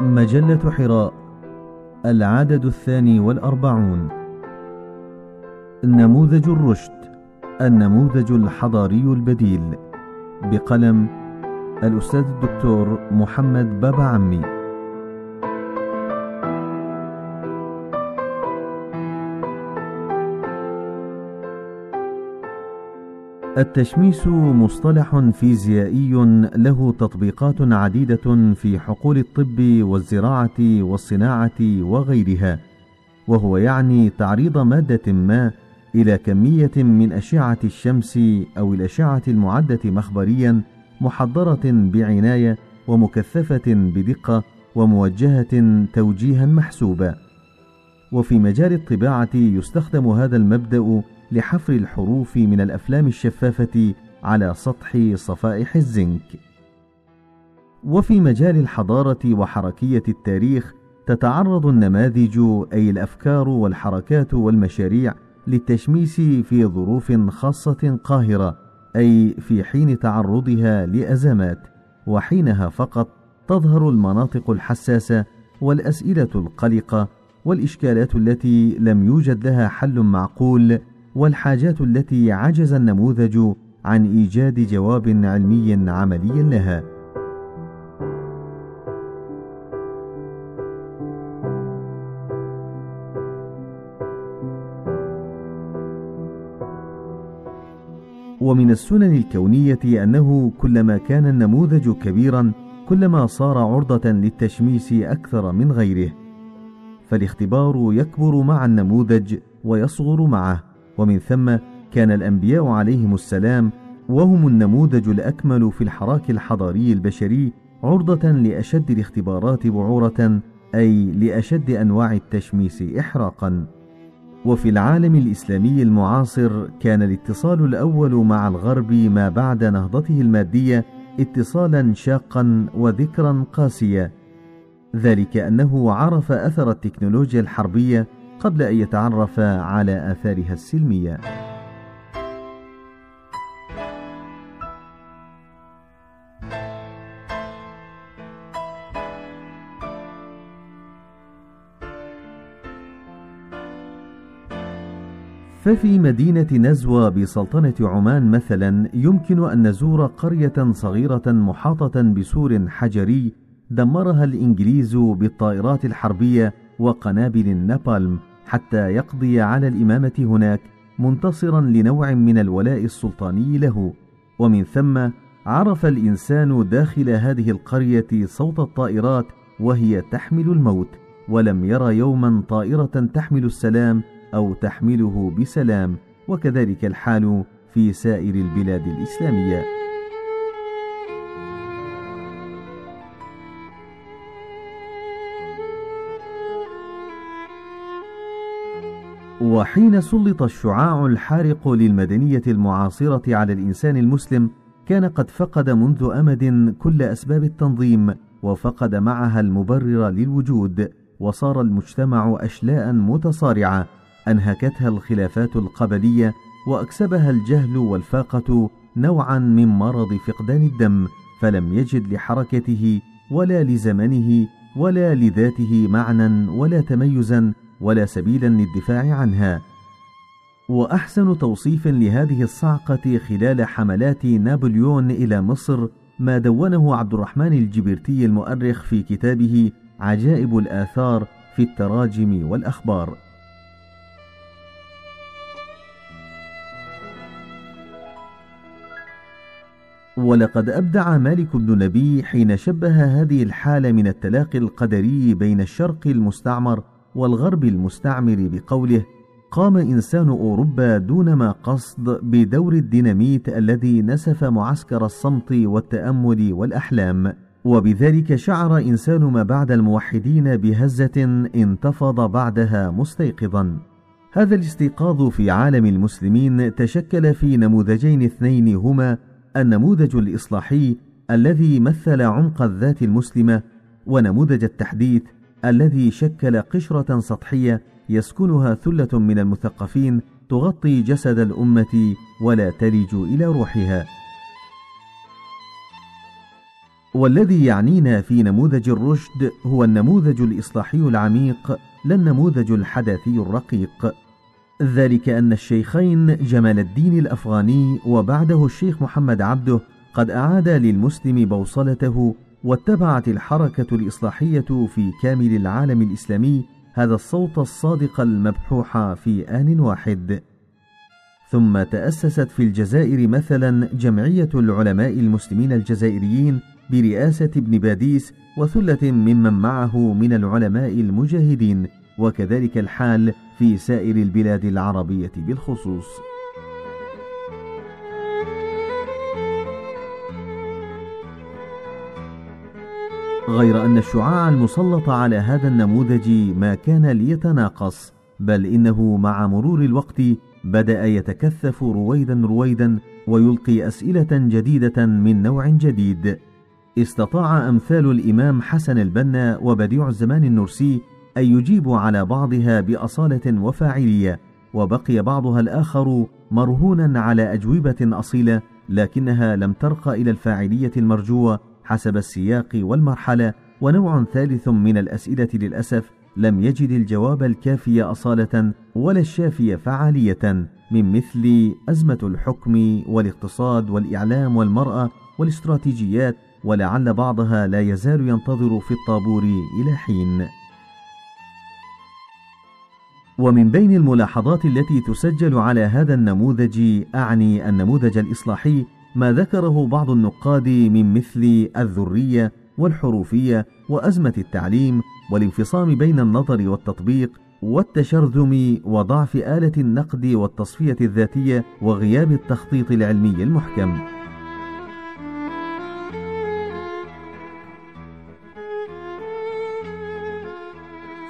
مجلة حراء العدد الثاني والأربعون. نموذج الرشد النموذج الحضاري البديل. بقلم الأستاذ الدكتور محمد بابا عمي. التشميس مصطلح فيزيائي له تطبيقات عديدة في حقول الطب والزراعة والصناعة وغيرها، وهو يعني تعريض مادة ما إلى كمية من أشعة الشمس أو الأشعة المعدة مخبريا محضرة بعناية ومكثفة بدقة وموجهة توجيها محسوبا. وفي مجال الطباعة يستخدم هذا المبدأ لحفر الحروف من الأفلام الشفافة على سطح صفائح الزنك. وفي مجال الحضارة وحركية التاريخ تتعرض النماذج أي الأفكار والحركات والمشاريع للتشميس في ظروف خاصة قاهرة أي في حين تعرضها لأزمات وحينها فقط تظهر المناطق الحساسة والأسئلة القلقة والإشكالات التي لم يوجد لها حل معقول والحاجات التي عجز النموذج عن إيجاد جواب علمي عملي لها. ومن السنن الكونية أنه كلما كان النموذج كبيرا كلما صار عرضة للتشميس أكثر من غيره. فالاختبار يكبر مع النموذج ويصغر معه. ومن ثم كان الأنبياء عليهم السلام وهم النموذج الأكمل في الحراك الحضاري البشري عرضة لأشد الاختبارات بعورة أي لأشد أنواع التشميس احراقا. وفي العالم الإسلامي المعاصر كان الاتصال الأول مع الغرب ما بعد نهضته المادية اتصالا شاقا وذكرا قاسيا. ذلك أنه عرف أثر التكنولوجيا الحربية قبل أن يتعرف على آثارها السلمية. ففي مدينة نزوى بسلطنة عمان مثلا يمكن أن نزور قرية صغيرة محاطة بسور حجري دمرها الإنجليز بالطائرات الحربية وقنابل النابالم حتى يقضي على الإمامة هناك منتصرا لنوع من الولاء السلطاني له. ومن ثم عرف الإنسان داخل هذه القرية صوت الطائرات وهي تحمل الموت ولم يرى يوما طائرة تحمل السلام أو تحمله بسلام. وكذلك الحال في سائر البلاد الإسلامية. وحين سلط الشعاع الحارق للمدنية المعاصرة على الإنسان المسلم كان قد فقد منذ أمد كل أسباب التنظيم وفقد معها المبرر للوجود وصار المجتمع أشلاء متصارعة أنهكتها الخلافات القبلية وأكسبها الجهل والفاقة نوعا من مرض فقدان الدم فلم يجد لحركته ولا لزمنه ولا لذاته معنى ولا تميزا ولا سبيلا للدفاع عنها. وأحسن توصيف لهذه الصعقة خلال حملات نابليون إلى مصر ما دونه عبد الرحمن الجبرتي المؤرخ في كتابه عجائب الآثار في التراجم والأخبار. ولقد أبدع مالك بن نبي حين شبه هذه الحالة من التلاقي القدري بين الشرق المستعمر والغرب المستعمر بقوله قام إنسان أوروبا دون ما قصد بدور الديناميت الذي نسف معسكر الصمت والتأمل والأحلام. وبذلك شعر إنسان ما بعد الموحدين بهزة انتفض بعدها مستيقظا. هذا الاستيقاظ في عالم المسلمين تشكل في نموذجين اثنين هما النموذج الإصلاحي الذي مثل عمق الذات المسلمة ونموذج التحديث الذي شكل قشرة سطحية يسكنها ثلة من المثقفين تغطي جسد الأمة ولا تلج إلى روحها. والذي يعنينا في نموذج الرشد هو النموذج الإصلاحي العميق لا النموذج الحداثي الرقيق ذلك أن الشيخين جمال الدين الأفغاني وبعده الشيخ محمد عبده قد أعاد للمسلم بوصلته واتبعت الحركة الإصلاحية في كامل العالم الإسلامي هذا الصوت الصادق المبحوح في آن واحد. ثم تأسست في الجزائر مثلا جمعية العلماء المسلمين الجزائريين برئاسة ابن باديس وثلة ممن معه من العلماء المجاهدين، وكذلك الحال في سائر البلاد العربية بالخصوص. غير أن الشعاع المسلط على هذا النموذج ما كان ليتناقص بل إنه مع مرور الوقت بدأ يتكثف رويدا رويدا ويلقي أسئلة جديدة من نوع جديد. استطاع أمثال الإمام حسن البنا وبديع الزمان النرسي أن يجيبوا على بعضها بأصالة وفاعلية وبقي بعضها الآخر مرهونا على أجوبة أصيلة لكنها لم ترق إلى الفاعلية المرجوة حسب السياق والمرحلة ونوع ثالث من الأسئلة للأسف لم يجد الجواب الكافي أصالة ولا الشافي فعالية من مثل أزمة الحكم والاقتصاد والإعلام والمرأة والاستراتيجيات ولعل بعضها لا يزال ينتظر في الطابور إلى حين. ومن بين الملاحظات التي تسجل على هذا النموذج أعني النموذج الإصلاحي ما ذكره بعض النقاد من مثل الذرية والحروفية وأزمة التعليم والانفصام بين النظر والتطبيق والتشرذم وضعف آلة النقد والتصفية الذاتية وغياب التخطيط العلمي المحكم.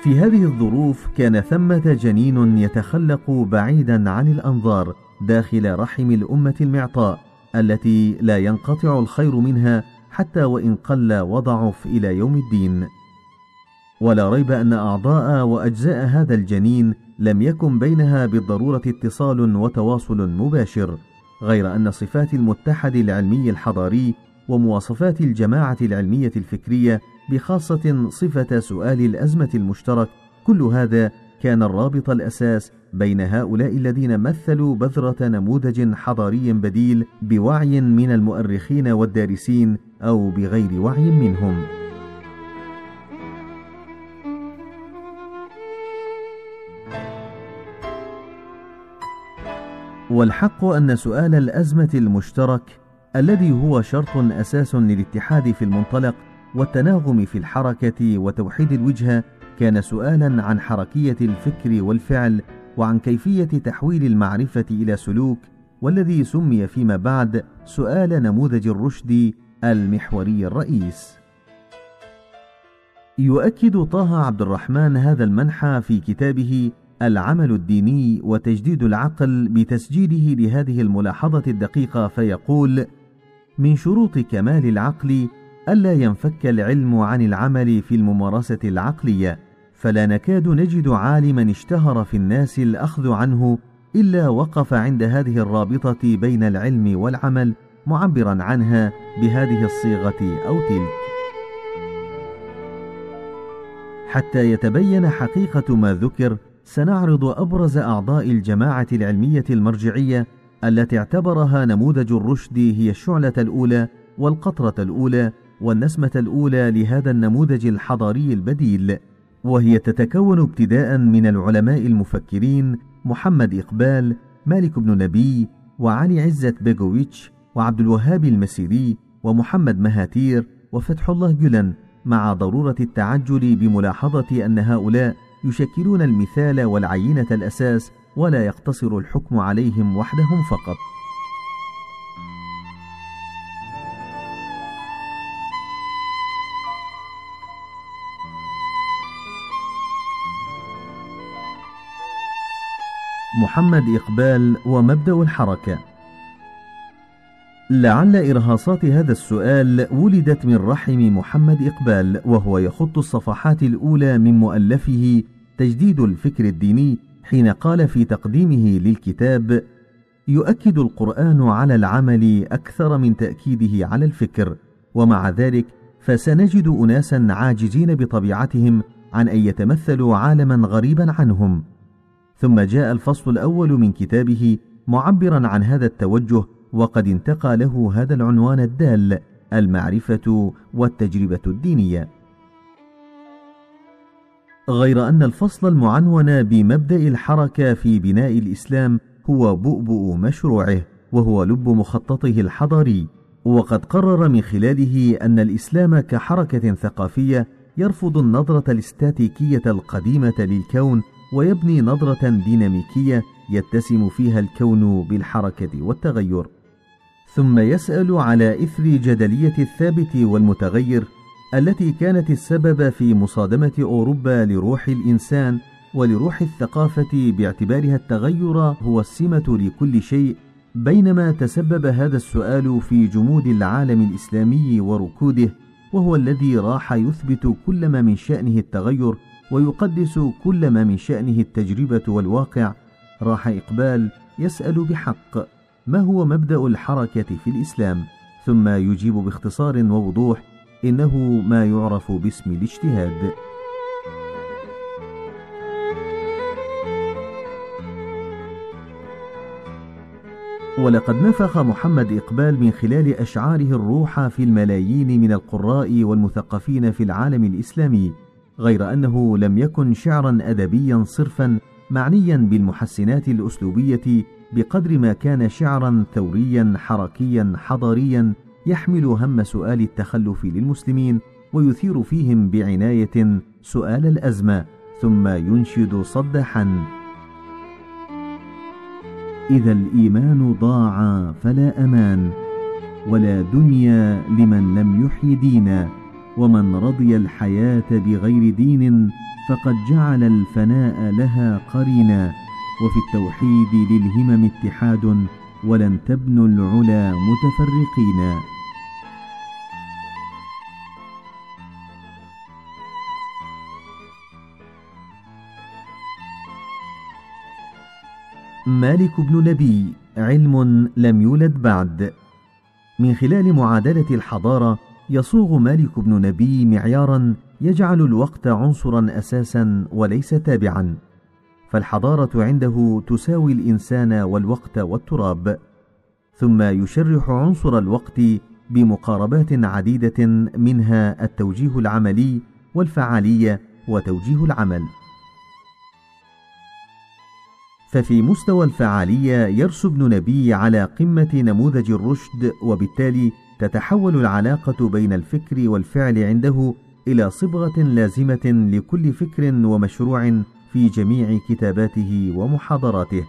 في هذه الظروف كان ثمة جنين يتخلق بعيدا عن الأنظار داخل رحم الأمة المعطاء التي لا ينقطع الخير منها حتى وإن قل وضعف إلى يوم الدين. ولا ريب أن أعضاء وأجزاء هذا الجنين لم يكن بينها بالضرورة اتصال وتواصل مباشر غير أن صفات المتحد العلمي الحضاري ومواصفات الجماعة العلمية الفكرية بخاصة صفة سؤال الأزمة المشترك كل هذا كان الرابط الأساس بين هؤلاء الذين مثلوا بذرة نموذج حضاري بديل بوعي من المؤرخين والدارسين أو بغير وعي منهم. والحق أن سؤال الأزمة المشترك الذي هو شرط أساس للاتحاد في المنطلق والتناغم في الحركة وتوحيد الوجهه كان سؤالا عن حركية الفكر والفعل وعن كيفية تحويل المعرفة إلى سلوك والذي سمي فيما بعد سؤال نموذج الرشد المحوري الرئيس. يؤكد طه عبد الرحمن هذا المنحى في كتابه العمل الديني وتجديد العقل بتسجيله لهذه الملاحظة الدقيقة فيقول من شروط كمال العقل ألا ينفك العلم عن العمل في الممارسة العقلية فلا نكاد نجد عالما اشتهر في الناس الأخذ عنه إلا وقف عند هذه الرابطة بين العلم والعمل معبرا عنها بهذه الصيغة أو تلك. حتى يتبين حقيقة ما ذكر سنعرض أبرز أعضاء الجماعة العلمية المرجعية التي اعتبرها نموذج الرشد هي الشعلة الأولى والقطرة الأولى والنسمة الأولى لهذا النموذج الحضاري البديل. وهي تتكون ابتداء من العلماء المفكرين محمد إقبال مالك بن نبي وعلي عزت بيغويتش وعبد الوهاب المسيري ومحمد مهاتير وفتح الله جلن مع ضرورة التعجل بملاحظة أن هؤلاء يشكلون المثال والعينة الأساس ولا يقتصر الحكم عليهم وحدهم فقط. محمد إقبال ومبدأ الحركة. لعل إرهاصات هذا السؤال ولدت من رحم محمد إقبال وهو يخط الصفحات الأولى من مؤلفه تجديد الفكر الديني حين قال في تقديمه للكتاب يؤكد القرآن على العمل أكثر من تأكيده على الفكر ومع ذلك فسنجد اناسا عاجزين بطبيعتهم عن أن يتمثلوا عالما غريبا عنهم. ثم جاء الفصل الأول من كتابه معبرا عن هذا التوجه وقد انتقى له هذا العنوان الدال المعرفة والتجربة الدينية. غير أن الفصل المعنون بمبدأ الحركة في بناء الإسلام هو بؤبؤ مشروعه وهو لب مخططه الحضاري. وقد قرر من خلاله أن الإسلام كحركة ثقافية يرفض النظرة الاستاتيكية القديمة للكون ويبني نظرة ديناميكية يتسم فيها الكون بالحركة والتغير. ثم يسأل على إثر جدلية الثابت والمتغير التي كانت السبب في مصادمة أوروبا لروح الإنسان ولروح الثقافة باعتبارها التغير هو السمة لكل شيء بينما تسبب هذا السؤال في جمود العالم الإسلامي وركوده وهو الذي راح يثبت كل ما من شأنه التغير ويقدس كل ما من شأنه التجربة والواقع راح إقبال يسأل بحق ما هو مبدأ الحركة في الإسلام ثم يجيب باختصار ووضوح إنه ما يعرف باسم الاجتهاد. ولقد نفخ محمد إقبال من خلال أشعاره الروح في الملايين من القراء والمثقفين في العالم الإسلامي غير أنه لم يكن شعرا أدبيا صرفا معنيا بالمحسنات الأسلوبية بقدر ما كان شعرا ثوريا حركيا حضاريا يحمل هم سؤال التخلف للمسلمين ويثير فيهم بعناية سؤال الأزمة ثم ينشد صدحا. إذا الإيمان ضاع فلا أمان ولا دنيا لمن لم يحي دينا. ومن رضي الحياة بغير دين فقد جعل الفناء لها قرينا وفي التوحيد للهمم اتحاد ولن تبنوا العلا متفرقين. مالك بن نبي علم لم يولد بعد. من خلال معادلة الحضارة يصوغ مالك بن نبي معيارا يجعل الوقت عنصرا أساسا وليس تابعا فالحضارة عنده تساوي الإنسان والوقت والتراب ثم يشرح عنصر الوقت بمقاربات عديدة منها التوجيه العملي والفعالية وتوجيه العمل. ففي مستوى الفعالية يرسو ابن نبي على قمة نموذج الرشد وبالتالي تتحول العلاقة بين الفكر والفعل عنده إلى صبغة لازمة لكل فكر ومشروع في جميع كتاباته ومحاضراته.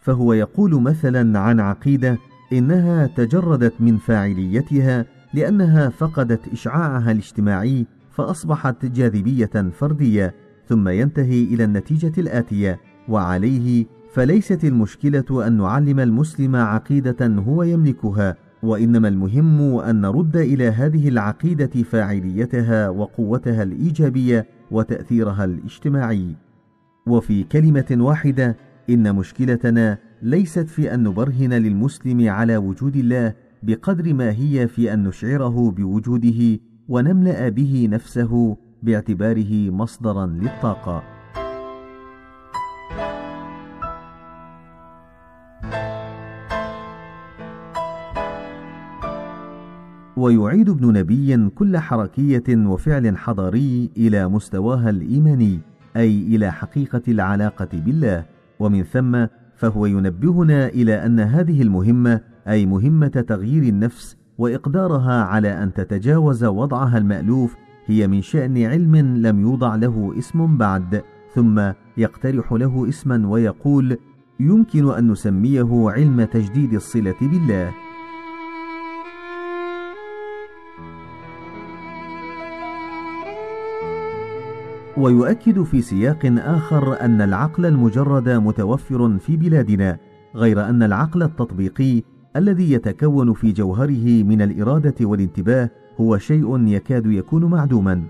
فهو يقول مثلا عن عقيدة إنها تجردت من فاعليتها لأنها فقدت إشعاعها الاجتماعي فأصبحت جاذبية فردية، ثم ينتهي إلى النتيجة الآتية: وعليه فليست المشكلة أن نعلم المسلم عقيدة هو يملكها وإنما المهم أن نرد إلى هذه العقيدة فاعليتها وقوتها الإيجابية وتأثيرها الاجتماعي. وفي كلمة واحدة إن مشكلتنا ليست في أن نبرهن للمسلم على وجود الله بقدر ما هي في أن نشعره بوجوده ونملأ به نفسه باعتباره مصدرا للطاقة. ويعيد ابن نبي كل حركية وفعل حضاري إلى مستواها الإيماني أي إلى حقيقة العلاقة بالله. ومن ثم فهو ينبهنا إلى أن هذه المهمة أي مهمة تغيير النفس وإقدارها على أن تتجاوز وضعها المألوف هي من شأن علم لم يوضع له اسم بعد ثم يقترح له اسما ويقول يمكن أن نسميه علم تجديد الصلة بالله. ويؤكد في سياق آخر أن العقل المجرد متوفر في بلادنا غير أن العقل التطبيقي الذي يتكون في جوهره من الإرادة والانتباه هو شيء يكاد يكون معدوما.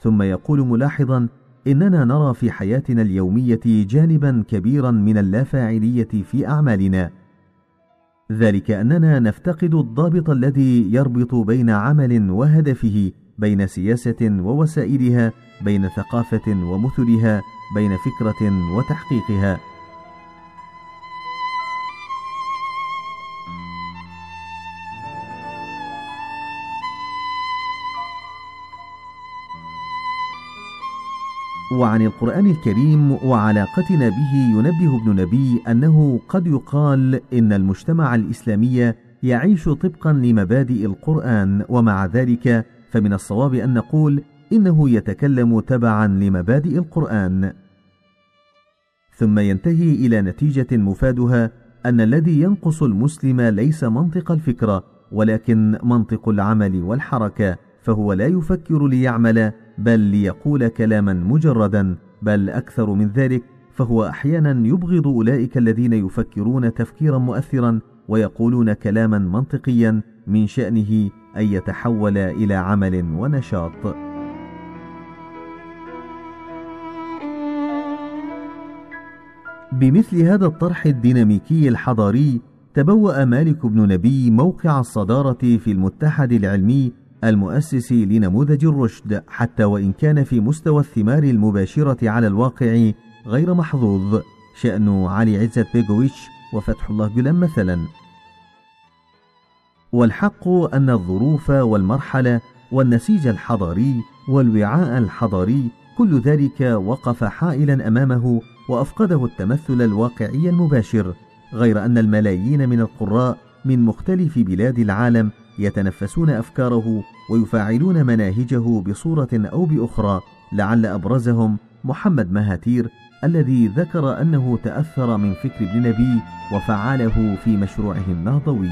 ثم يقول ملاحظا إننا نرى في حياتنا اليومية جانبا كبيرا من اللافاعلية في أعمالنا. ذلك أننا نفتقد الضابط الذي يربط بين عمل وهدفه بين سياسة ووسائلها بين ثقافة ومثلها بين فكرة وتحقيقها. وعن القرآن الكريم وعلاقتنا به ينبه ابن نبي أنه قد يقال إن المجتمع الإسلامي يعيش طبقا لمبادئ القرآن ومع ذلك فمن الصواب أن نقول إنه يتكلم تبعا لمبادئ القرآن. ثم ينتهي إلى نتيجة مفادها أن الذي ينقص المسلم ليس منطق الفكرة ولكن منطق العمل والحركة فهو لا يفكر ليعمل بل ليقول كلاما مجردا بل أكثر من ذلك فهو أحيانا يبغض أولئك الذين يفكرون تفكيرا مؤثرا ويقولون كلاما منطقيا من شأنه أن يتحول إلى عمل ونشاط. بمثل هذا الطرح الديناميكي الحضاري تبوأ مالك بن نبي موقع الصدارة في المتحد العلمي المؤسس لنموذج الرشد حتى وإن كان في مستوى الثمار المباشرة على الواقع غير محظوظ شأن علي عزت بيغويتش وفتح الله جلم مثلا. والحق أن الظروف والمرحلة والنسيج الحضاري والوعاء الحضاري كل ذلك وقف حائلا أمامه وأفقده التمثل الواقعي المباشر غير أن الملايين من القراء من مختلف بلاد العالم يتنفسون أفكاره ويفاعلون مناهجه بصورة أو بأخرى لعل أبرزهم محمد مهاتير الذي ذكر أنه تأثر من فكر ابن نبي وفعله في مشروعه النهضوي.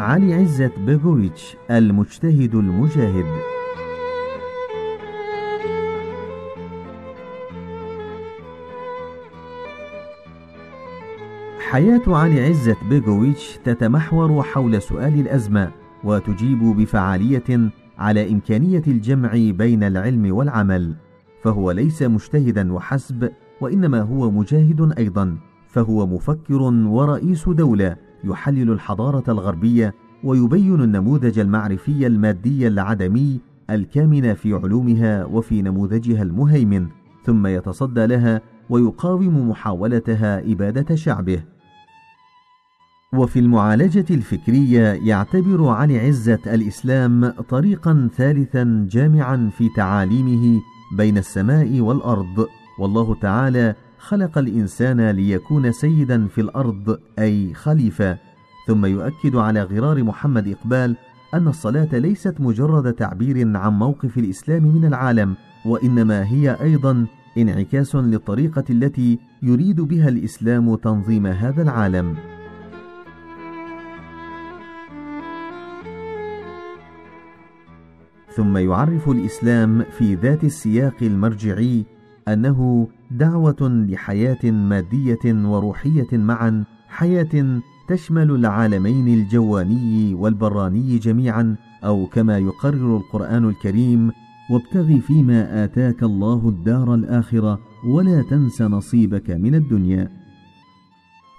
علي عزت بيغويتش المجتهد المجاهد. حياة علي عزت بيغويتش تتمحور حول سؤال الأزمة وتجيب بفعالية على إمكانية الجمع بين العلم والعمل. فهو ليس مجتهدا وحسب وإنما هو مجاهد أيضا فهو مفكر ورئيس دولة. يحلل الحضارة الغربية ويبين النموذج المعرفي المادي العدمي الكامن في علومها وفي نموذجها المهيمن ثم يتصدى لها ويقاوم محاولتها إبادة شعبه. وفي المعالجة الفكرية يعتبر علي عزة الإسلام طريقا ثالثا جامعا في تعاليمه بين السماء والأرض والله تعالى خلق الإنسان ليكون سيدا في الأرض أي خليفة. ثم يؤكد على غرار محمد إقبال أن الصلاة ليست مجرد تعبير عن موقف الإسلام من العالم وإنما هي أيضا انعكاس للطريقة التي يريد بها الإسلام تنظيم هذا العالم. ثم يعرف الإسلام في ذات السياق المرجعي أنه دعوة لحياة مادية وروحية معا حياة تشمل العالمين الجواني والبراني جميعا أو كما يقرر القرآن الكريم وابتغ فيما آتاك الله الدار الآخرة ولا تنس نصيبك من الدنيا.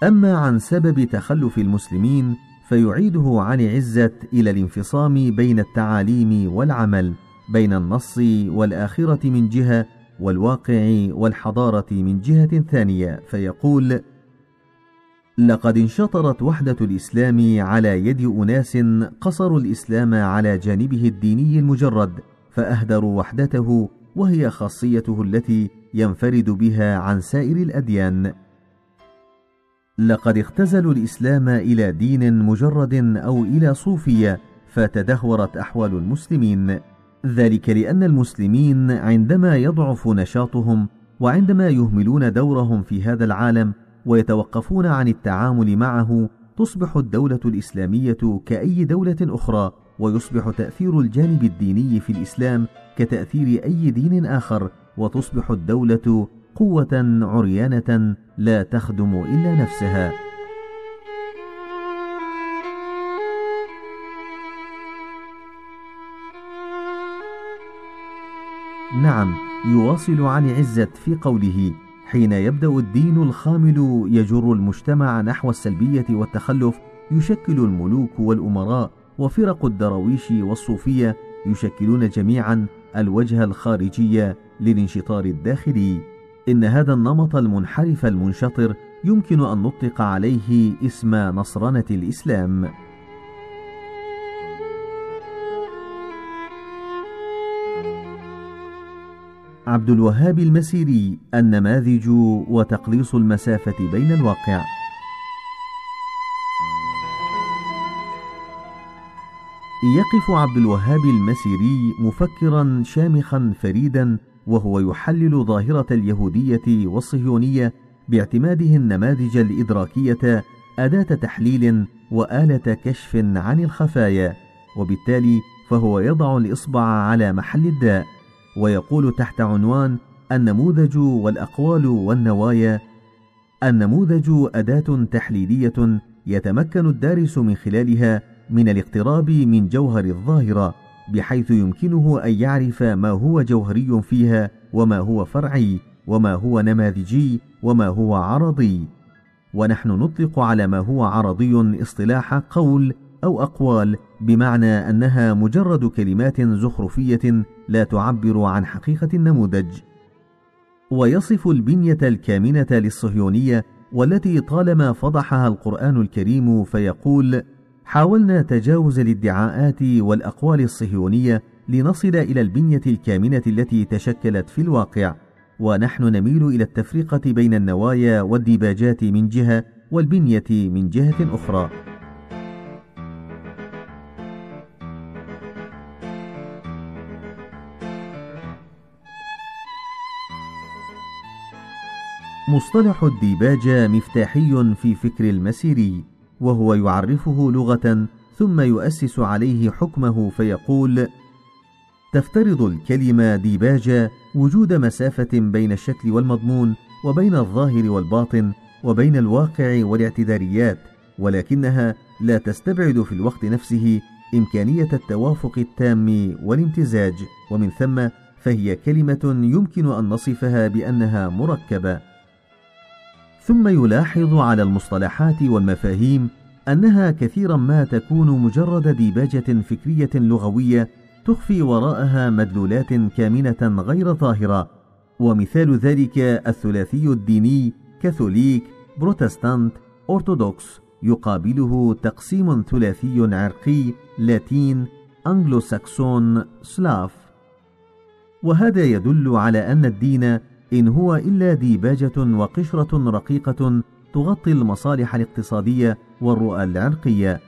أما عن سبب تخلف المسلمين فيعيده عن عزة إلى الانفصام بين التعاليم والعمل بين النص والآخرة من جهة والواقع والحضارة من جهة ثانية فيقول لقد انشطرت وحدة الإسلام على يد أناس قصروا الإسلام على جانبه الديني المجرد فأهدروا وحدته وهي خاصيته التي ينفرد بها عن سائر الأديان. لقد اختزلوا الإسلام إلى دين مجرد أو إلى صوفية فتدهورت أحوال المسلمين. ذلك لأن المسلمين عندما يضعف نشاطهم وعندما يهملون دورهم في هذا العالم ويتوقفون عن التعامل معه تصبح الدولة الإسلامية كأي دولة أخرى ويصبح تأثير الجانب الديني في الإسلام كتأثير أي دين آخر وتصبح الدولة قوة عريانة لا تخدم إلا نفسها. نعم يواصل عن عزت في قوله حين يبدأ الدين الخامل يجر المجتمع نحو السلبية والتخلف يشكل الملوك والأمراء وفرق الدراويش والصوفية يشكلون جميعا الوجه الخارجي للانشطار الداخلي. إن هذا النمط المنحرف المنشطر يمكن أن نطلق عليه اسم نصرنة الإسلام. عبد الوهاب المسيري النماذج وتقليص المسافة بين الواقع. يقف عبد الوهاب المسيري مفكرا شامخا فريدا وهو يحلل ظاهرة اليهودية والصهيونية باعتماده النماذج الإدراكية أداة تحليل وآلة كشف عن الخفايا وبالتالي فهو يضع الإصبع على محل الداء. ويقول تحت عنوان النموذج والأقوال والنوايا النموذج أداة تحليلية يتمكن الدارس من خلالها من الاقتراب من جوهر الظاهرة بحيث يمكنه أن يعرف ما هو جوهري فيها وما هو فرعي وما هو نماذجي وما هو عرضي. ونحن نطلق على ما هو عرضي اصطلاح قول أو أقوال بمعنى أنها مجرد كلمات زخرفية لا تعبر عن حقيقة النموذج. ويصف البنية الكامنة للصهيونية والتي طالما فضحها القرآن الكريم فيقول حاولنا تجاوز الادعاءات والأقوال الصهيونية لنصل إلى البنية الكامنة التي تشكلت في الواقع ونحن نميل إلى التفرقة بين النوايا والديباجات من جهة والبنية من جهة أخرى. مصطلح الديباجة مفتاحي في فكر المسيري وهو يعرفه لغة ثم يؤسس عليه حكمه فيقول تفترض الكلمة ديباجة وجود مسافة بين الشكل والمضمون وبين الظاهر والباطن وبين الواقع والاعتذاريات ولكنها لا تستبعد في الوقت نفسه إمكانية التوافق التام والامتزاج ومن ثم فهي كلمة يمكن أن نصفها بأنها مركبة. ثم يلاحظ على المصطلحات والمفاهيم أنها كثيرا ما تكون مجرد ديباجة فكرية لغوية تخفي وراءها مدلولات كامنة غير ظاهرة ومثال ذلك الثلاثي الديني كاثوليك بروتستانت أرثوذكس يقابله تقسيم ثلاثي عرقي لاتين أنجلو ساكسون سلاف. وهذا يدل على أن الدين إن هو إلا ديباجة وقشرة رقيقة تغطي المصالح الاقتصادية والرؤى العرقية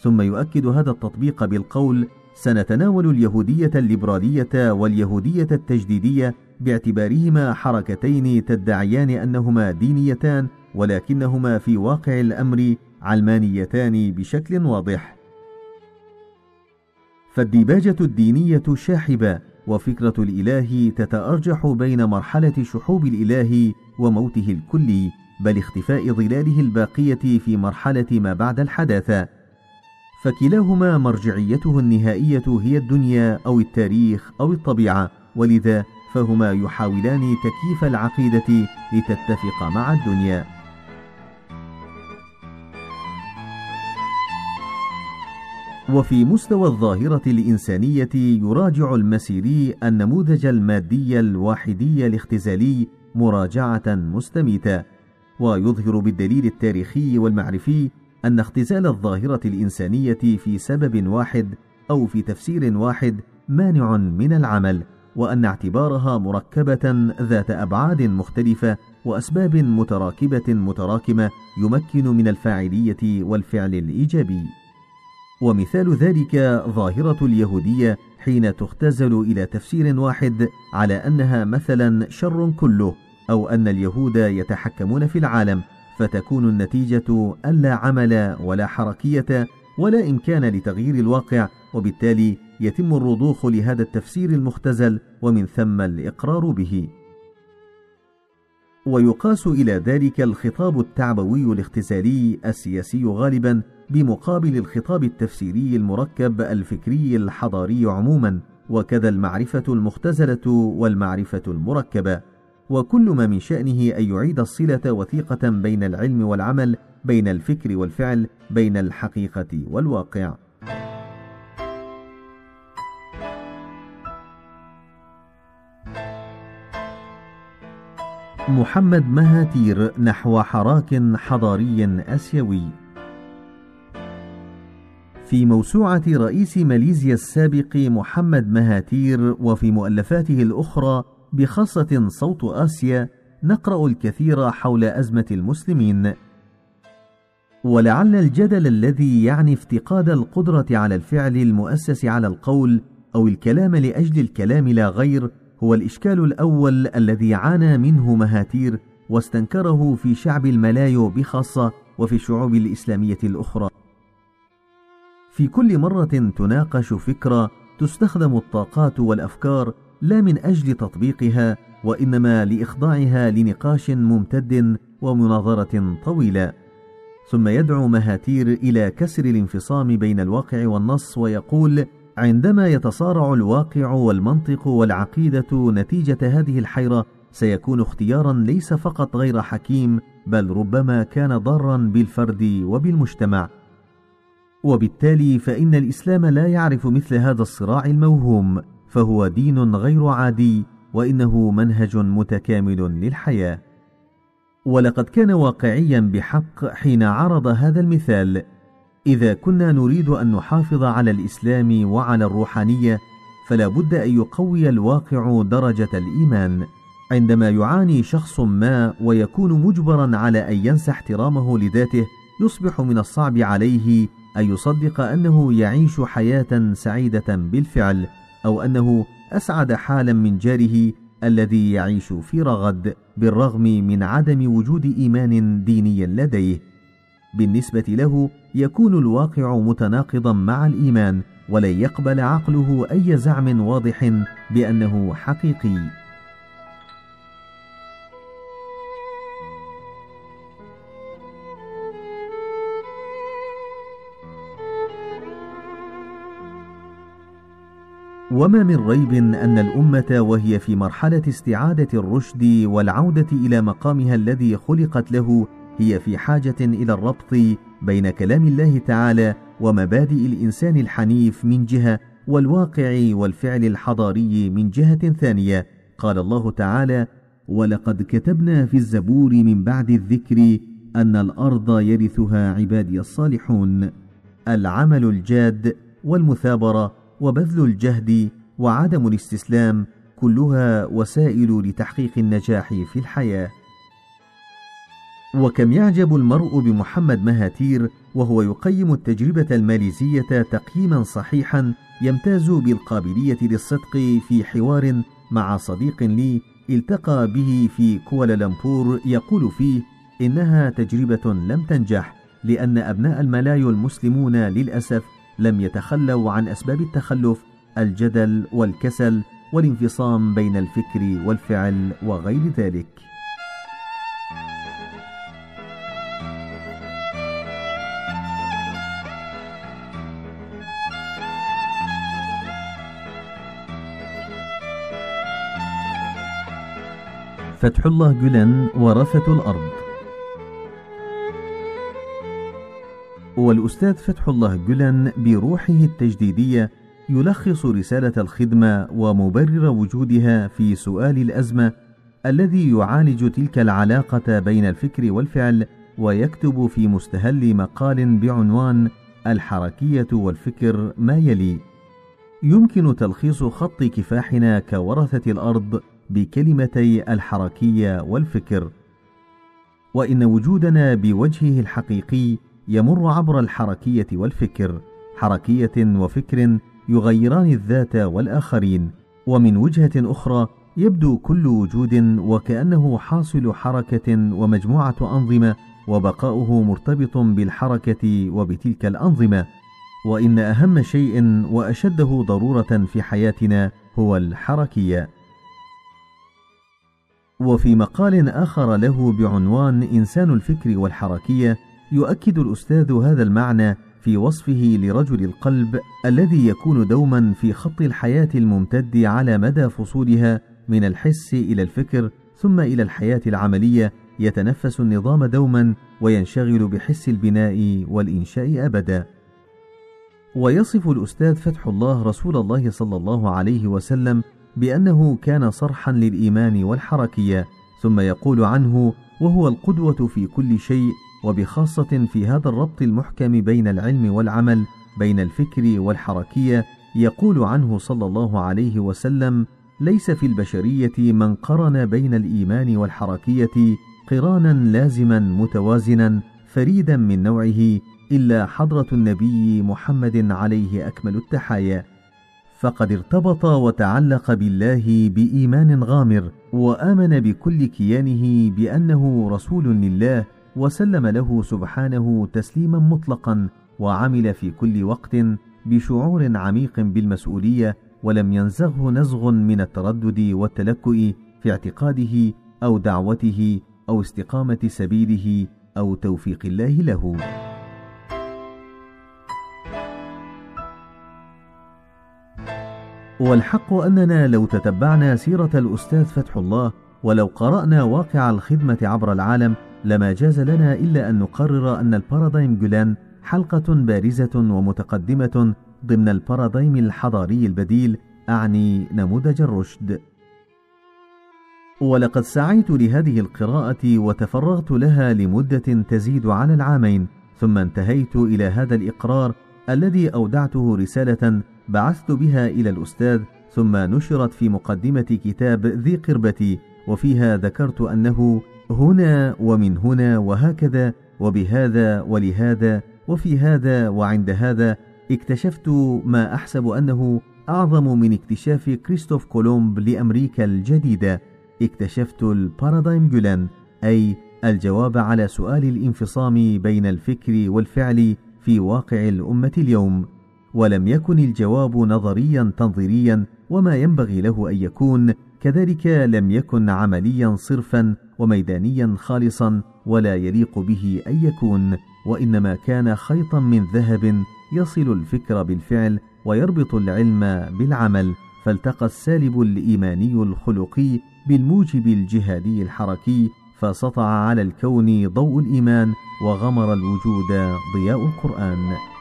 ثم يؤكد هذا التطبيق بالقول سنتناول اليهودية الليبرالية واليهودية التجديدية باعتبارهما حركتين تدعيان أنهما دينيتان ولكنهما في واقع الأمر علمانيتان بشكل واضح. فالديباجة الدينية شاحبة وفكرة الإله تتأرجح بين مرحلة شحوب الإله وموته الكلي بل اختفاء ظلاله الباقية في مرحلة ما بعد الحداثة. فكلاهما مرجعيته النهائية هي الدنيا أو التاريخ أو الطبيعة ولذا فهما يحاولان تكييف العقيدة لتتفق مع الدنيا. وفي مستوى الظاهرة الإنسانية يراجع المسيري النموذج المادي الواحدي الاختزالي مراجعة مستميتة ويظهر بالدليل التاريخي والمعرفي أن اختزال الظاهرة الإنسانية في سبب واحد أو في تفسير واحد مانع من العمل وأن اعتبارها مركبة ذات أبعاد مختلفة وأسباب متراكبة متراكمة يمكن من الفاعلية والفعل الإيجابي. ومثال ذلك ظاهرة اليهودية حين تختزل إلى تفسير واحد على أنها مثلا شر كله أو أن اليهود يتحكمون في العالم فتكون النتيجة ألا عمل ولا حركية ولا إمكان لتغيير الواقع وبالتالي يتم الرضوخ لهذا التفسير المختزل ومن ثم الإقرار به. ويقاس إلى ذلك الخطاب التعبوي الاختزالي السياسي غالبا بمقابل الخطاب التفسيري المركب الفكري الحضاري عموما وكذا المعرفة المختزلة والمعرفة المركبة. وكل ما من شأنه أن يعيد الصلة وثيقة بين العلم والعمل بين الفكر والفعل بين الحقيقة والواقع. محمد مهاتير نحو حراك حضاري أسيوي. في موسوعة رئيس ماليزيا السابق محمد مهاتير وفي مؤلفاته الأخرى بخاصة صوت آسيا نقرأ الكثير حول أزمة المسلمين ولعل الجدل الذي يعني افتقاد القدرة على الفعل المؤسس على القول أو الكلام لأجل الكلام لا غير هو الإشكال الأول الذي عانى منه مهاتير واستنكره في شعب الملايو بخاصة وفي الشعوب الإسلامية الأخرى. في كل مرة تناقش فكرة تستخدم الطاقات والأفكار لا من أجل تطبيقها وإنما لإخضاعها لنقاش ممتد ومناظرة طويلة. ثم يدعو مهاتير إلى كسر الانفصام بين الواقع والنص ويقول: عندما يتصارع الواقع والمنطق والعقيدة نتيجة هذه الحيرة سيكون اختيارا ليس فقط غير حكيم بل ربما كان ضارا بالفرد وبالمجتمع وبالتالي فإن الإسلام لا يعرف مثل هذا الصراع الموهوم فهو دين غير عادي وإنه منهج متكامل للحياة. ولقد كان واقعيا بحق حين عرض هذا المثال. إذا كنا نريد أن نحافظ على الإسلام وعلى الروحانية فلا بد أن يقوي الواقع درجة الإيمان. عندما يعاني شخص ما ويكون مجبرا على أن ينسى احترامه لذاته يصبح من الصعب عليه أن يصدق أنه يعيش حياة سعيدة بالفعل أو أنه أسعد حالا من جاره الذي يعيش في رغد بالرغم من عدم وجود إيمان ديني لديه. بالنسبة له يكون الواقع متناقضا مع الإيمان ولن يقبل عقله أي زعم واضح بأنه حقيقي. وما من ريب أن الأمة وهي في مرحلة استعادة الرشد والعودة إلى مقامها الذي خلقت له هي في حاجة إلى الربط بين كلام الله تعالى ومبادئ الإنسان الحنيف من جهة والواقع والفعل الحضاري من جهة ثانية. قال الله تعالى ولقد كتبنا في الزبور من بعد الذكر أن الأرض يرثها عبادي الصالحون العمل الجاد والمثابرة وبذل الجهد وعدم الاستسلام كلها وسائل لتحقيق النجاح في الحياة. وكم يعجب المرء بمحمد مهاتير وهو يقيم التجربة الماليزية تقييما صحيحا يمتاز بالقابلية للصدق في حوار مع صديق لي التقى به في كوالالمبور يقول فيه إنها تجربة لم تنجح لأن أبناء الملايو المسلمون للأسف لم يتخلوا عن أسباب التخلف الجدل والكسل والانفصام بين الفكر والفعل وغير ذلك. فتح الله جولان ورثة الأرض. والأستاذ فتح الله جولان بروحه التجديدية يلخص رسالة الخدمة ومبرر وجودها في سؤال الأزمة الذي يعالج تلك العلاقة بين الفكر والفعل ويكتب في مستهل مقال بعنوان الحركية والفكر ما يلي: يمكن تلخيص خط كفاحنا كورثة الأرض بكلمتي الحركية والفكر. وإن وجودنا بوجهه الحقيقي يمر عبر الحركية والفكر حركية وفكر يغيران الذات والآخرين ومن وجهة أخرى يبدو كل وجود وكأنه حاصل حركة ومجموعة أنظمة وبقاؤه مرتبط بالحركة وبتلك الأنظمة. وإن أهم شيء وأشده ضرورة في حياتنا هو الحركية. وفي مقال آخر له بعنوان إنسان الفكر والحركية يؤكد الأستاذ هذا المعنى في وصفه لرجل القلب الذي يكون دوما في خط الحياة الممتد على مدى فصولها من الحس إلى الفكر ثم إلى الحياة العملية يتنفس النظام دوما وينشغل بحس البناء والإنشاء ابدا. ويصف الأستاذ فتح الله رسول الله صلى الله عليه وسلم بأنه كان صرحا للإيمان والحركية ثم يقول عنه وهو القدوة في كل شيء وبخاصة في هذا الربط المحكم بين العلم والعمل بين الفكر والحركية يقول عنه صلى الله عليه وسلم ليس في البشرية من قرن بين الإيمان والحركية قرانا لازما متوازنا فريدا من نوعه إلا حضرة النبي محمد عليه أكمل التحايا. فقد ارتبط وتعلق بالله بإيمان غامر وآمن بكل كيانه بأنه رسول لله وسلم له سبحانه تسليما مطلقا وعمل في كل وقت بشعور عميق بالمسؤولية ولم ينزغه نزغ من التردد والتلكؤ في اعتقاده أو دعوته أو استقامة سبيله أو توفيق الله له. والحق أننا لو تتبعنا سيرة الأستاذ فتح الله ولو قرأنا واقع الخدمة عبر العالم لما جاز لنا إلا أن نقرر أن البارادايم جولان حلقة بارزة ومتقدمة ضمن البارادايم الحضاري البديل أعني نموذج الرشد. ولقد سعيت لهذه القراءة وتفرغت لها لمدة تزيد على العامين ثم انتهيت إلى هذا الإقرار الذي أودعته رسالة بعثت بها إلى الأستاذ ثم نشرت في مقدمة كتاب ذي قربتي وفيها ذكرت أنه هنا ومن هنا وهكذا وبهذا ولهذا وفي هذا وعند هذا اكتشفت ما أحسب أنه أعظم من اكتشاف كريستوف كولومب لأمريكا الجديدة. اكتشفت البارادايم جولان أي الجواب على سؤال الانفصام بين الفكر والفعل في واقع الأمة اليوم. ولم يكن الجواب نظريا تنظيريا وما ينبغي له أن يكون كذلك لم يكن عمليا صرفا وميدانيا خالصا ولا يليق به أن يكون وإنما كان خيطا من ذهب يصل الفكر بالفعل ويربط العلم بالعمل فالتقى السالب الإيماني الخلقي بالموجب الجهادي الحركي فسطع على الكون ضوء الإيمان وغمر الوجود ضياء القرآن.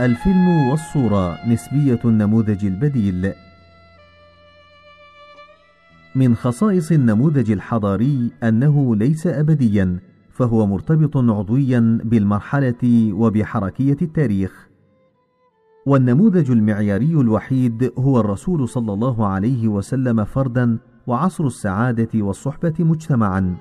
الفيلم والصورة نسبية النموذج البديل. من خصائص النموذج الحضاري أنه ليس أبديا فهو مرتبط عضويا بالمرحلة وبحركية التاريخ. والنموذج المعياري الوحيد هو الرسول صلى الله عليه وسلم فردا وعصر السعادة والصحبة مجتمعا.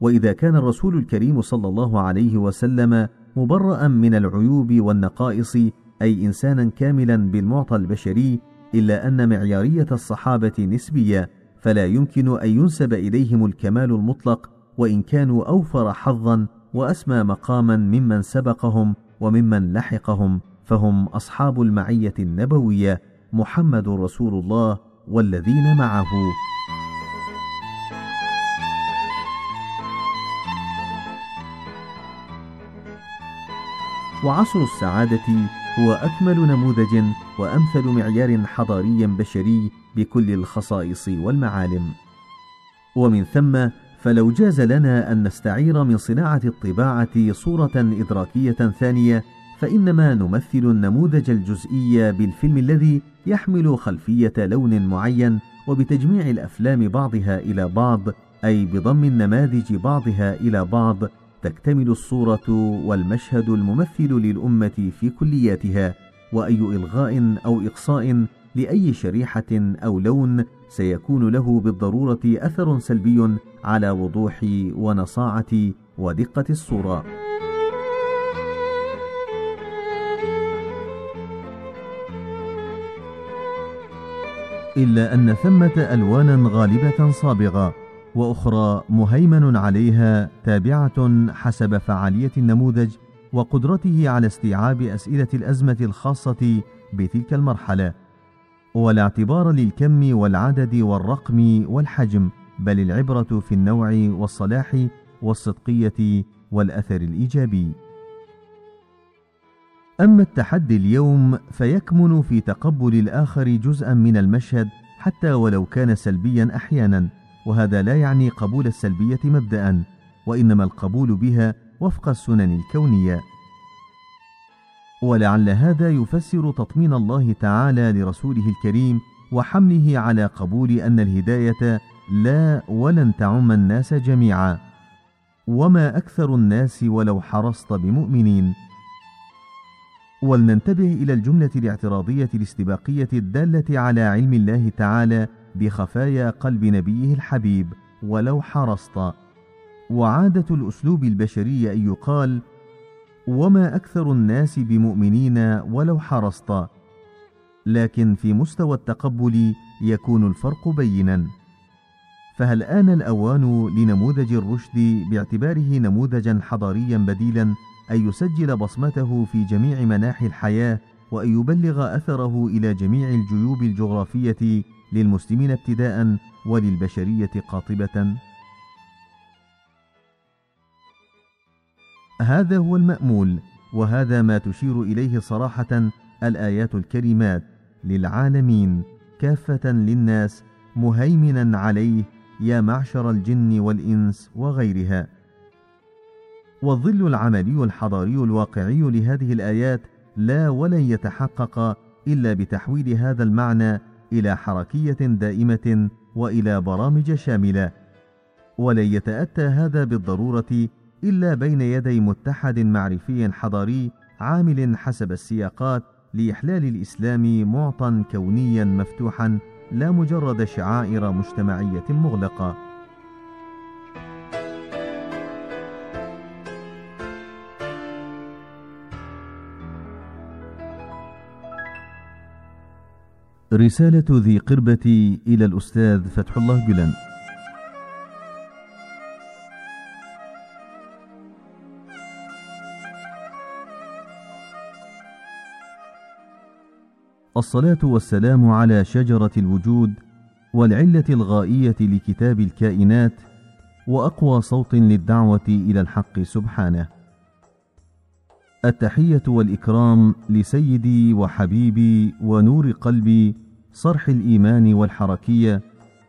وإذا كان الرسول الكريم صلى الله عليه وسلم مبرأ من العيوب والنقائص أي إنسانا كاملا بالمعطى البشري إلا أن معيارية الصحابة نسبية فلا يمكن أن ينسب إليهم الكمال المطلق وإن كانوا أوفر حظا وأسمى مقاما ممن سبقهم وممن لحقهم فهم أصحاب المعية النبوية محمد رسول الله والذين معه. وعصر السعادة هو أكمل نموذج وأمثل معيار حضاري بشري بكل الخصائص والمعالم. ومن ثم فلو جاز لنا أن نستعير من صناعة الطباعة صورة إدراكية ثانية فإنما نمثل النموذج الجزئي بالفيلم الذي يحمل خلفية لون معين وبتجميع الأفلام بعضها إلى بعض أي بضم النماذج بعضها إلى بعض تكتمل الصورة والمشهد الممثل للأمة في كلياتها وأي إلغاء أو إقصاء لأي شريحة أو لون سيكون له بالضرورة أثر سلبي على وضوح ونصاعة ودقة الصورة. إلا أن ثمة ألوانا غالبة صابغة وأخرى مهيمن عليها تابعة حسب فعالية النموذج وقدرته على استيعاب أسئلة الأزمة الخاصة بتلك المرحلة ولا اعتبار للكم والعدد والرقم والحجم بل العبرة في النوع والصلاح والصدقية والأثر الإيجابي. أما التحدي اليوم فيكمن في تقبل الآخر جزءا من المشهد حتى ولو كان سلبيا أحيانا، وهذا لا يعني قبول السلبية مبدأ، وإنما القبول بها وفق السنن الكونية. ولعل هذا يفسر تطمين الله تعالى لرسوله الكريم وحمله على قبول أن الهداية لا ولن تعم الناس جميعا وما أكثر الناس ولو حرصت بمؤمنين ولننتبه إلى الجملة الاعتراضية الاستباقية الدالة على علم الله تعالى بخفايا قلب نبيه الحبيب ولو حرصت. وعادة الأسلوب البشري أن يقال وما أكثر الناس بمؤمنين ولو حرصت. لكن في مستوى التقبل يكون الفرق بينا. فهل آن الأوان لنموذج الرشد باعتباره نموذجا حضاريا بديلا أن يسجل بصمته في جميع مناحي الحياة وأن يبلغ أثره إلى جميع الجيوب الجغرافية للمسلمين ابتداء وللبشرية قاطبة؟ هذا هو المأمول وهذا ما تشير إليه صراحة الآيات الكريمات للعالمين كافة للناس مهيمنا عليه يا معشر الجن والإنس وغيرها والظل العملي الحضاري الواقعي لهذه الآيات لا ولن يتحقق إلا بتحويل هذا المعنى إلى حركية دائمة وإلى برامج شاملة ولن يتأتى هذا بالضرورة إلا بين يدي متحد معرفي حضاري عامل حسب السياقات لإحلال الإسلام معطى كونيا مفتوحا لا مجرد شعائر مجتمعية مغلقة. رسالة ذي قربة إلى الأستاذ فتح الله جلن الصلاة والسلام على شجرة الوجود والعلة الغائية لكتاب الكائنات وأقوى صوت للدعوة إلى الحق سبحانه. التحية والإكرام لسيدي وحبيبي ونور قلبي صرح الإيمان والحركية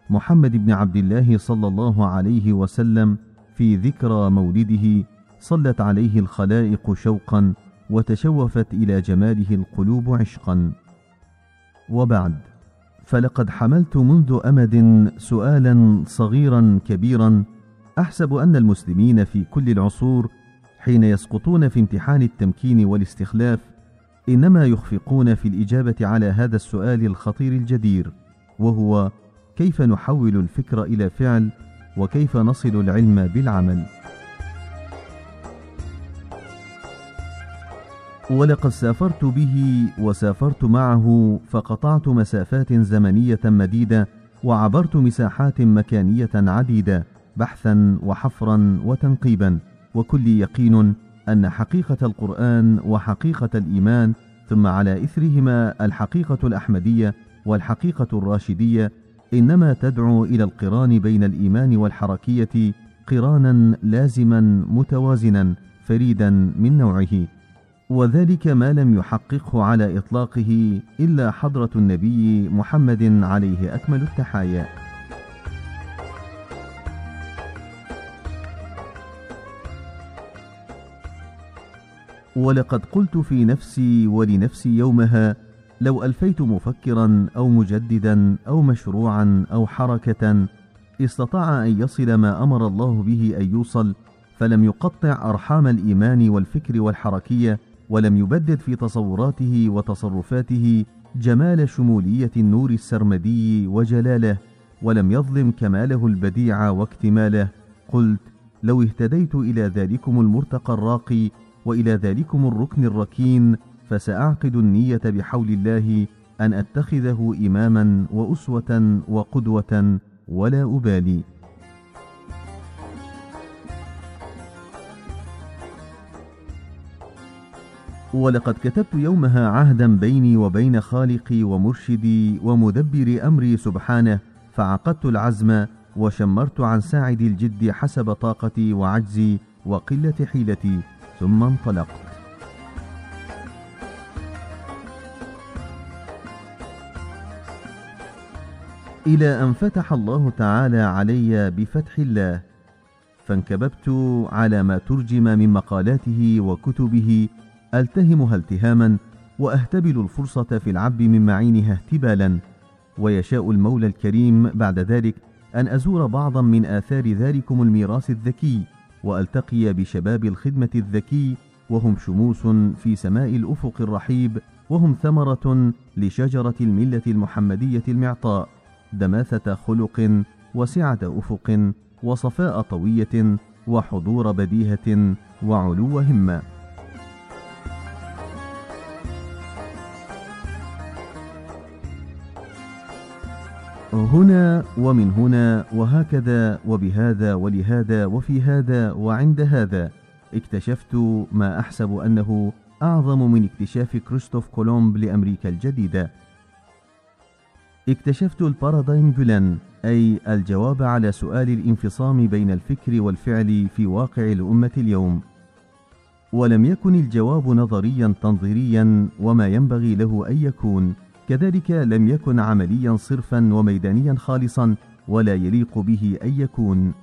محمد بن عبد الله صلى الله عليه وسلم في ذكرى مولده صلت عليه الخلائق شوقا وتشوفت إلى جماله القلوب عشقا. وبعد فلقد حملت منذ أمد سؤالا صغيرا كبيرا أحسب أن المسلمين في كل العصور حين يسقطون في امتحان التمكين والاستخلاف إنما يخفقون في الإجابة على هذا السؤال الخطير الجدير وهو كيف نحول الفكر إلى فعل وكيف نصل العلم بالعمل؟ ولقد سافرت به وسافرت معه فقطعت مسافات زمنية مديدة وعبرت مساحات مكانية عديدة بحثا وحفرا وتنقيبا. وكل يقين أن حقيقة القرآن وحقيقة الإيمان ثم على إثرهما الحقيقة الأحمدية والحقيقة الراشدية إنما تدعو إلى القران بين الإيمان والحركية قرانا لازما متوازنا فريدا من نوعه. وذلك ما لم يحققه على إطلاقه إلا حضرة النبي محمد عليه أكمل التحايا. ولقد قلت في نفسي ولنفسي يومها لو ألفيت مفكرا أو مجددا أو مشروعا أو حركة استطاع أن يصل ما أمر الله به أن يوصل فلم يقطع أرحام الإيمان والفكر والحركية ولم يبدد في تصوراته وتصرفاته جمال شمولية النور السرمدي وجلاله ولم يظلم كماله البديع واكتماله. قلت لو اهتديت إلى ذلكم المرتقى الراقي وإلى ذلكم الركن الركين فسأعقد النية بحول الله أن أتخذه إماما وأسوة وقدوة ولا أبالي. ولقد كتبت يومها عهدا بيني وبين خالقي ومرشدي ومدبر أمري سبحانه فعقدت العزم وشمرت عن ساعد الجد حسب طاقتي وعجزي وقلة حيلتي. ثم انطلقت إلى أن فتح الله تعالى علي بفتح الله فانكببت على ما ترجم من مقالاته وكتبه ألتهمها التهاما وأهتبل الفرصة في العب من معينها اهتبالا ويشاء المولى الكريم بعد ذلك أن أزور بعضا من آثار ذلكم الميراث الذكي. وألتقي بشباب الخدمة الذكي وهم شموس في سماء الأفق الرحيب وهم ثمرة لشجرة الملة المحمدية المعطاء دماثة خلق وسعة أفق وصفاء طوية وحضور بديهة وعلو همة. هنا ومن هنا وهكذا وبهذا ولهذا وفي هذا وعند هذا. اكتشفت ما أحسب أنه أعظم من اكتشاف كريستوف كولومب لأمريكا الجديدة. اكتشفت البارادايم فيلان أي الجواب على سؤال الانفصام بين الفكر والفعل في واقع الأمة اليوم. ولم يكن الجواب نظريا تنظيريا وما ينبغي له أن يكون. كذلك لم يكن عمليا صرفا وميدانيا خالصا ولا يليق به أن يكون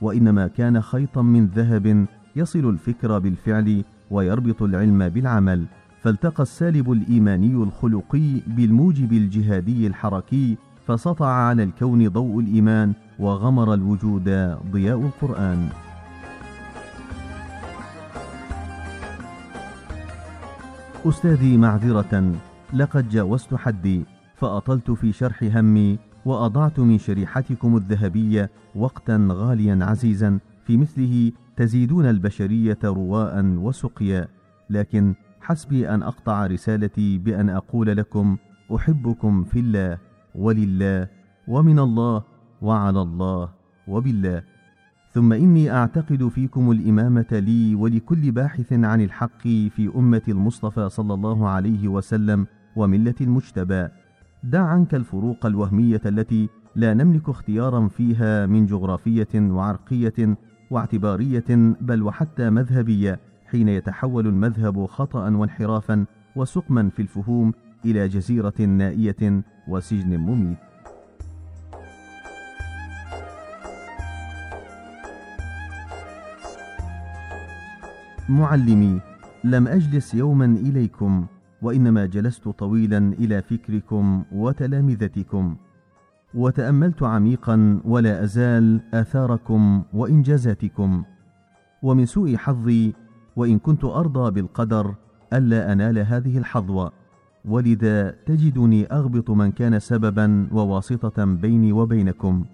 وإنما كان خيطا من ذهب يصل الفكر بالفعل ويربط العلم بالعمل. فالتقى السالب الإيماني الخلقي بالموجب الجهادي الحركي فسطع على الكون ضوء الإيمان وغمر الوجود ضياء القرآن. أستاذي معذرة. لقد جاوزت حدي فأطلت في شرح همي وأضعت من شريحتكم الذهبية وقتا غاليا عزيزا في مثله تزيدون البشرية رواء وسقيا لكن حسبي أن أقطع رسالتي بأن أقول لكم أحبكم في الله ولله ومن الله وعلى الله وبالله. ثم إني أعتقد فيكم الإمامة لي ولكل باحث عن الحق في أمة المصطفى صلى الله عليه وسلم وملة المجتبى. دع عنك الفروق الوهمية التي لا نملك اختيارا فيها من جغرافية وعرقية واعتبارية بل وحتى مذهبية حين يتحول المذهب خطأ وانحرافا وسقما في الفهوم إلى جزيرة نائية وسجن مميت. معلمي لم أجلس يوما إليكم. وإنما جلست طويلا إلى فكركم وتلامذتكم. وتأملت عميقا ولا أزال آثاركم وإنجازاتكم. ومن سوء حظي وإن كنت أرضى بالقدر ألا أنال هذه الحظوة. ولذا تجدني أغبط من كان سببا وواسطة بيني وبينكم.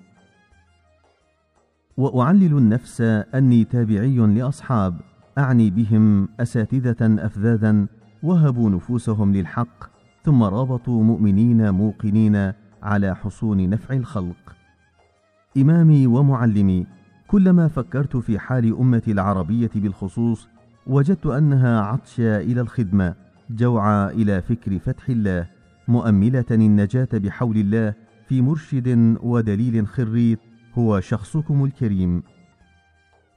وأعلل النفس أني تابعي لأصحاب أعني بهم أساتذة افذاذا وهبوا نفوسهم للحق ثم رابطوا مؤمنين موقنين على حصون نفع الخلق. إمامي ومعلمي كلما فكرت في حال امتي العربية بالخصوص وجدت أنها عطشى إلى الخدمة جوعى إلى فكر فتح الله مؤملة النجاة بحول الله في مرشد ودليل خريط هو شخصكم الكريم.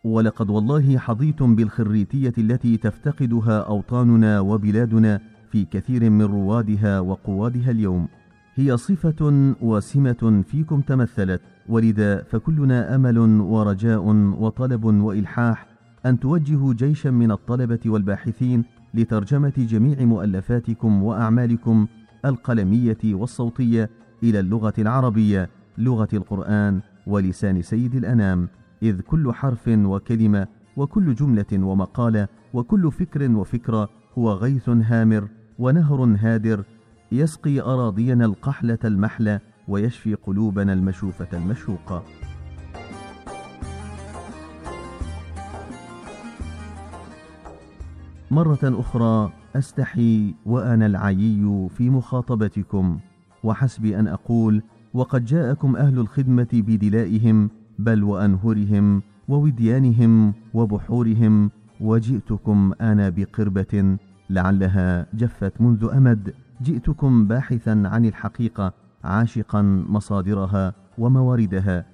ولقد والله حظيتم بالخريتية التي تفتقدها أوطاننا وبلادنا في كثير من روادها وقوادها اليوم. هي صفة وسمة فيكم تمثلت ولذا فكلنا أمل ورجاء وطلب وإلحاح أن توجهوا جيشا من الطلبة والباحثين لترجمة جميع مؤلفاتكم وأعمالكم القلمية والصوتية إلى اللغة العربية لغة القرآن ولسان سيد الأنام. إذ كل حرف وكلمة وكل جملة ومقالة وكل فكر وفكرة هو غيث هامر ونهر هادر يسقي أراضينا القحلة المحلة ويشفي قلوبنا المشوفة المشوقة. مرة أخرى أستحي وأنا العيي في مخاطبتكم وحسبي أن أقول وقد جاءكم أهل الخدمة بدلائهم بل وأنهرهم ووديانهم وبحورهم وجئتكم آنا بقربة لعلها جفت منذ أمد. جئتكم باحثا عن الحقيقة عاشقا مصادرها ومواردها.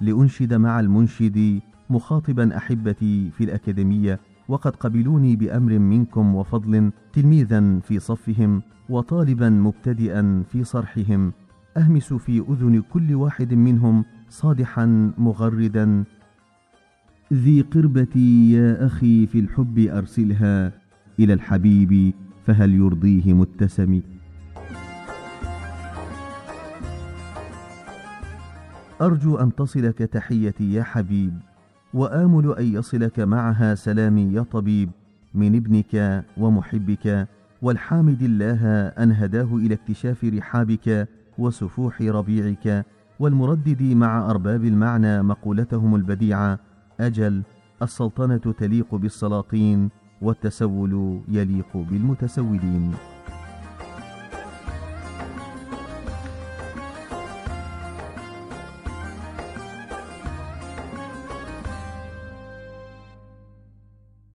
لأنشد مع المنشد مخاطبا أحبتي في الأكاديمية وقد قبلوني بأمر منكم وفضل تلميذا في صفهم وطالبا مبتدئا في صرحهم. اهمس في أذن كل واحد منهم صادحا مغردا ذي قربتي يا أخي في الحب أرسلها إلى الحبيب فهل يرضيه متسم؟ أرجو أن تصلك تحيتي يا حبيب وآمل أن يصلك معها سلامي يا طبيب من ابنك ومحبك والحامد الله أن هداه إلى اكتشاف رحابك وسفوح ربيعك. والمردد مع أرباب المعنى مقولتهم البديعة أجل السلطنة تليق بالسلاطين والتسول يليق بالمتسولين.